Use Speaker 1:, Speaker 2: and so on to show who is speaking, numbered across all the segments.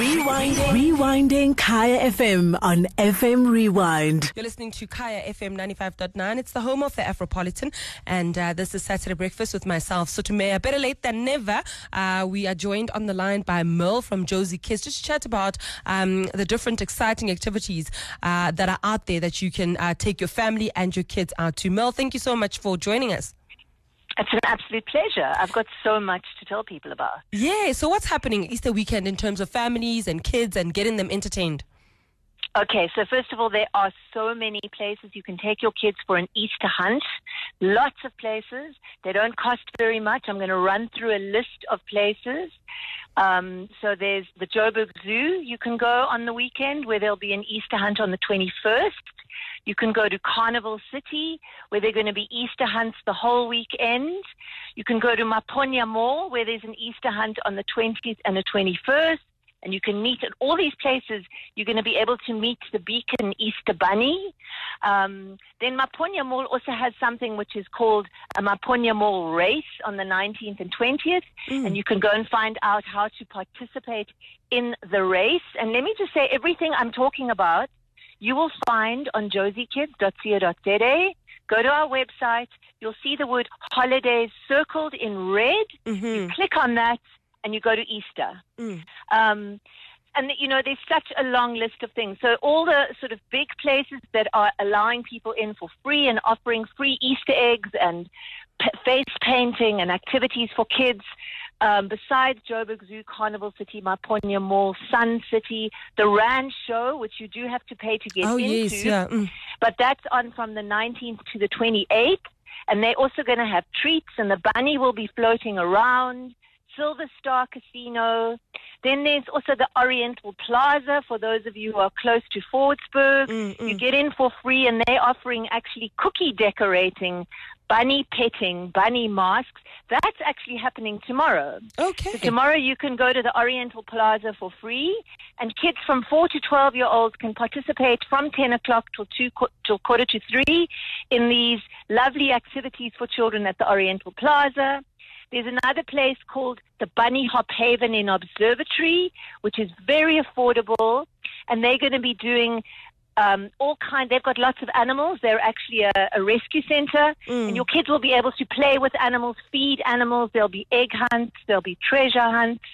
Speaker 1: Rewinding. Rewinding Kaya FM on FM Rewind.
Speaker 2: You're listening to Kaya FM 95.9. It's the home of the Afropolitan. And uh, this is Saturday Breakfast with myself, Sotumea. Better late than never. Uh, we are joined on the line by Merle from Jozi Kids just to chat about um, the different exciting activities uh, that are out there that you can uh, take your family and your kids out to. Merle, thank you so much for joining us.
Speaker 3: It's an absolute pleasure. I've got so much to tell people about.
Speaker 2: Yeah, so what's happening Easter weekend in terms of families and kids and getting them entertained?
Speaker 3: Okay, so first of all, there are so many places you can take your kids for an Easter hunt. Lots of places. They don't cost very much. I'm going to run through a list of places. Um, so there's the Joburg Zoo. You can go on the weekend where there'll be an Easter hunt on the 21st. You can go to Carnival City where there are going to be Easter hunts the whole weekend. You can go to Maponya Mall where there's an Easter hunt on the 20th and the 21st and you can meet at all these places. You're going to be able to meet the Beacon Easter Bunny. Um, then Maponya Mall also has something which is called a Maponya Mall race on the 19th and 20th, mm. and you can go and find out how to participate in the race. And let me just say, everything I'm talking about, you will find on jozikids.co.za. Go to our website. You'll see the word holidays circled in red. Mm-hmm. You click on that and you go to Easter. Mm. Um, and you know, there's such a long list of things. So all the sort of big places that are allowing people in for free and offering free Easter eggs and p- face painting and activities for kids. Um, besides Joburg Zoo, Carnival City, Maponya Mall, Sun City, the Rand Show, which you do have to pay to get
Speaker 2: oh,
Speaker 3: into.
Speaker 2: Yes, yeah. Mm.
Speaker 3: But that's on from the 19th to the 28th. And they're also going to have treats, and the bunny will be floating around. Silver Star Casino. Then there's also the Oriental Plaza for those of you who are close to Fordsburg. Mm-mm. You get in for free, and they're offering actually cookie decorating, bunny petting, bunny masks. That's actually happening tomorrow.
Speaker 2: Okay.
Speaker 3: So tomorrow you can go to the Oriental Plaza for free, and kids from 4 to 12 year olds can participate from 10 o'clock till, two, till quarter to 3 in these lovely activities for children at the Oriental Plaza. There's another place called the Bunny Hop Haven in Observatory, which is very affordable, and they're going to be doing um, all kind. They've got lots of animals. They're actually a, a rescue center, mm. and your kids will be able to play with animals, feed animals. There'll be egg hunts. There'll be treasure hunts.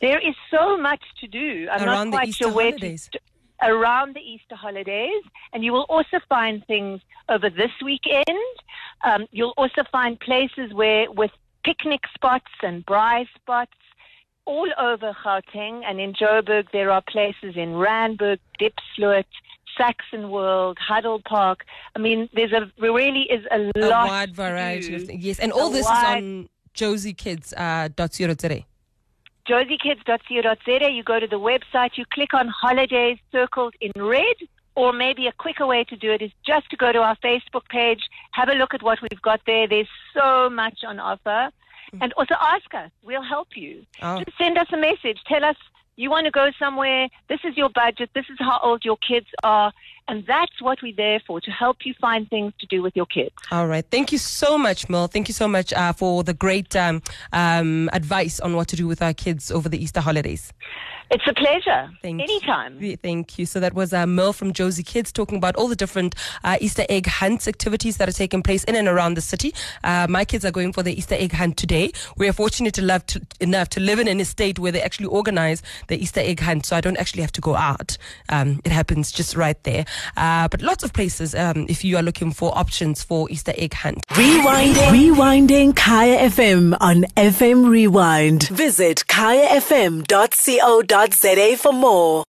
Speaker 3: There is so much to do. I'm
Speaker 2: around
Speaker 3: not quite
Speaker 2: sure
Speaker 3: where
Speaker 2: holidays.
Speaker 3: to. Around the Easter holidays, and you will also find things over this weekend. Um, you'll also find places where, with picnic spots and braai spots all over Gauteng and in Joburg. There are places in Randburg, Diepsloot, Saxon World, Huddle Park. I mean, there's a there really is a,
Speaker 2: a
Speaker 3: lot
Speaker 2: wide variety
Speaker 3: do.
Speaker 2: of things. Yes, and all
Speaker 3: A
Speaker 2: this
Speaker 3: wide-
Speaker 2: is on jozikids.co.za.
Speaker 3: jozikids.co.za. You go to the website, you click on holidays circled in red, or maybe a quicker way to do it is just to go to our Facebook page, have a look at what we've got there. There's so much on offer. And also ask us. We'll help you.
Speaker 2: Oh.
Speaker 3: Just send us a message. Tell us you want to go somewhere. This is your budget. This is how old your kids are. And that's what we're there for, to help you find things to do with your kids.
Speaker 2: All right. Thank you so much, Mel. Thank you so much uh, for the great um, um, advice on what to do with our kids over the Easter holidays.
Speaker 3: It's a pleasure.
Speaker 2: Thank you.
Speaker 3: Anytime.
Speaker 2: Yeah, Thank you. So that was uh, Merle from Jozi Kids talking about all the different uh, Easter egg hunts activities that are taking place in and around the city. Uh, my kids are going for the Easter egg hunt today. We are fortunate to love to, enough to live in an estate where they actually organize the Easter egg hunt, so I don't actually have to go out. Um, it happens just right there. Uh, but lots of places um, if you are looking for options for Easter egg hunt.
Speaker 1: Rewinding. Rewinding Kaya FM on FM Rewind. Visit kayafm.co.za for more.